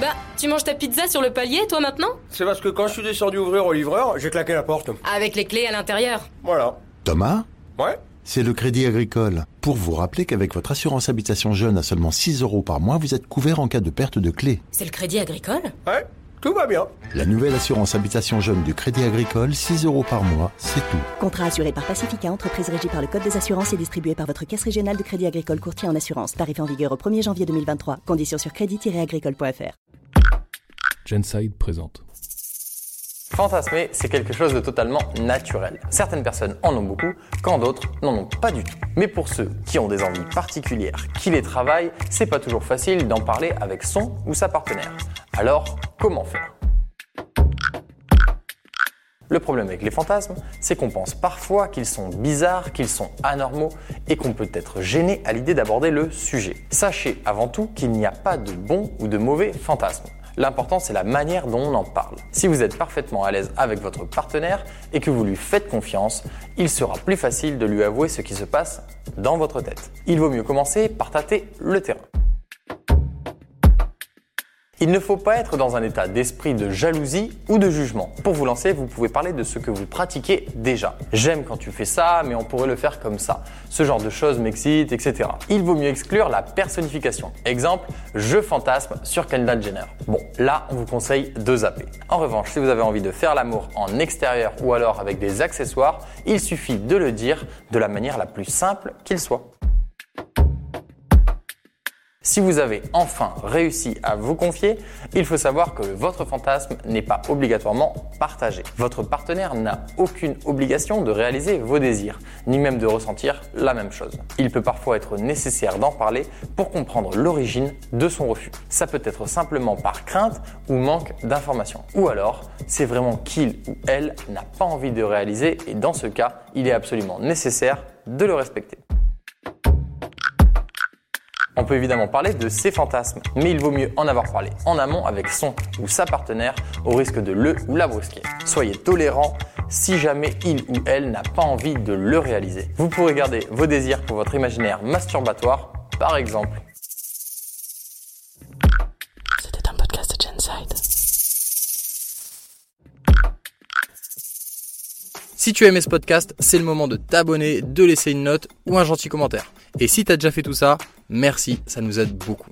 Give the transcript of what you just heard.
Bah, tu manges ta pizza sur le palier, toi maintenant C'est parce que quand je suis descendu ouvrir au livreur, j'ai claqué la porte. Avec les clés à l'intérieur. Voilà. Thomas Ouais C'est le Crédit Agricole. Pour vous rappeler qu'avec votre assurance habitation jeune à seulement 6 euros par mois, vous êtes couvert en cas de perte de clé. C'est le crédit agricole Ouais, tout va bien. La nouvelle assurance habitation jeune du Crédit Agricole, 6 euros par mois, c'est tout. Contrat assuré par Pacifica, entreprise régie par le Code des assurances et distribué par votre caisse régionale de crédit agricole courtier en assurance. Tarif en vigueur au 1er janvier 2023. Conditions sur crédit-agricole.fr. Genside présente. Fantasmer, c'est quelque chose de totalement naturel. Certaines personnes en ont beaucoup, quand d'autres n'en ont pas du tout. Mais pour ceux qui ont des envies particulières, qui les travaillent, c'est pas toujours facile d'en parler avec son ou sa partenaire. Alors, comment faire? Le problème avec les fantasmes, c'est qu'on pense parfois qu'ils sont bizarres, qu'ils sont anormaux et qu'on peut être gêné à l'idée d'aborder le sujet. Sachez avant tout qu'il n'y a pas de bon ou de mauvais fantasmes. L'important, c'est la manière dont on en parle. Si vous êtes parfaitement à l'aise avec votre partenaire et que vous lui faites confiance, il sera plus facile de lui avouer ce qui se passe dans votre tête. Il vaut mieux commencer par tâter le terrain. Il ne faut pas être dans un état d'esprit de jalousie ou de jugement. Pour vous lancer, vous pouvez parler de ce que vous pratiquez déjà. J'aime quand tu fais ça, mais on pourrait le faire comme ça. Ce genre de choses m'excite, etc. Il vaut mieux exclure la personnification. Exemple, je fantasme sur Kendall Jenner. Bon, là, on vous conseille de zapper. En revanche, si vous avez envie de faire l'amour en extérieur ou alors avec des accessoires, il suffit de le dire de la manière la plus simple qu'il soit. Si vous avez enfin réussi à vous confier, il faut savoir que votre fantasme n'est pas obligatoirement partagé. Votre partenaire n'a aucune obligation de réaliser vos désirs, ni même de ressentir la même chose. Il peut parfois être nécessaire d'en parler pour comprendre l'origine de son refus. Ça peut être simplement par crainte ou manque d'information. Ou alors, c'est vraiment qu'il ou elle n'a pas envie de réaliser et dans ce cas, il est absolument nécessaire de le respecter. On peut évidemment parler de ses fantasmes, mais il vaut mieux en avoir parlé en amont avec son ou sa partenaire au risque de le ou la brusquer. Soyez tolérant si jamais il ou elle n'a pas envie de le réaliser. Vous pourrez garder vos désirs pour votre imaginaire masturbatoire, par exemple. C'était un podcast de Genside. Si tu as aimé ce podcast, c'est le moment de t'abonner, de laisser une note ou un gentil commentaire. Et si tu as déjà fait tout ça, merci, ça nous aide beaucoup.